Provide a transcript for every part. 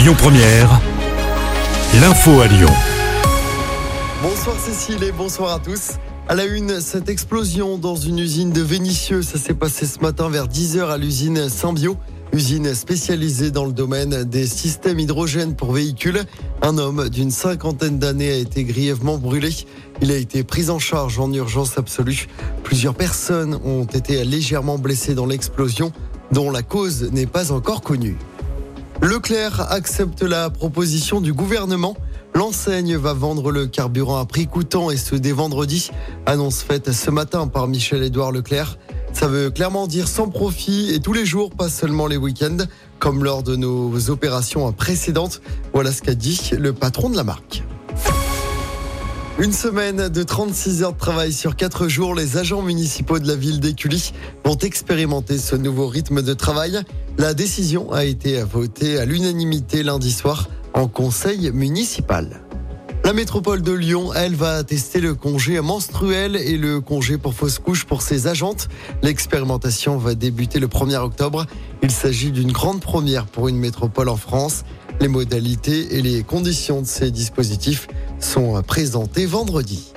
Lyon Première, l'info à Lyon. Bonsoir Cécile et bonsoir à tous. À la une, cette explosion dans une usine de Vénissieux, ça s'est passé ce matin vers 10h à l'usine Symbio, usine spécialisée dans le domaine des systèmes hydrogène pour véhicules. Un homme d'une cinquantaine d'années a été grièvement brûlé. Il a été pris en charge en urgence absolue. Plusieurs personnes ont été légèrement blessées dans l'explosion, dont la cause n'est pas encore connue. Leclerc accepte la proposition du gouvernement. L'enseigne va vendre le carburant à prix coûtant et ce dès vendredi. Annonce faite ce matin par Michel-Édouard Leclerc. Ça veut clairement dire sans profit et tous les jours, pas seulement les week-ends, comme lors de nos opérations précédentes. Voilà ce qu'a dit le patron de la marque. Une semaine de 36 heures de travail sur 4 jours, les agents municipaux de la ville d'Écully vont expérimenter ce nouveau rythme de travail. La décision a été votée à l'unanimité lundi soir en conseil municipal. La métropole de Lyon, elle, va tester le congé menstruel et le congé pour fausse couche pour ses agentes. L'expérimentation va débuter le 1er octobre. Il s'agit d'une grande première pour une métropole en France. Les modalités et les conditions de ces dispositifs sont présentés vendredi.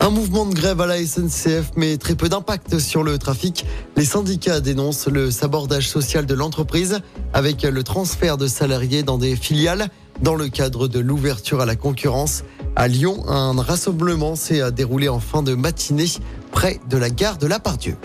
Un mouvement de grève à la SNCF, mais très peu d'impact sur le trafic. Les syndicats dénoncent le sabordage social de l'entreprise avec le transfert de salariés dans des filiales dans le cadre de l'ouverture à la concurrence. À Lyon, un rassemblement s'est déroulé en fin de matinée près de la gare de la Pardieu.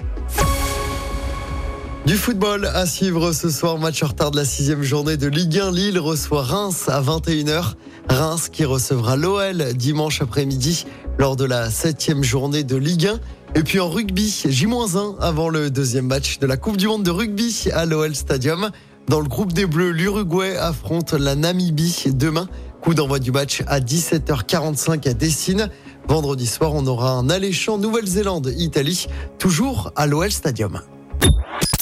Du football à suivre ce soir, match en retard de la sixième journée de Ligue 1. Lille reçoit Reims à 21h. Reims qui recevra l'OL dimanche après-midi lors de la septième journée de Ligue 1. Et puis en rugby, J-1 avant le deuxième match de la Coupe du Monde de rugby à l'OL Stadium. Dans le groupe des Bleus, l'Uruguay affronte la Namibie demain. Coup d'envoi du match à 17h45 à Dessine. Vendredi soir, on aura un alléchant Nouvelle-Zélande-Italie, toujours à l'OL Stadium.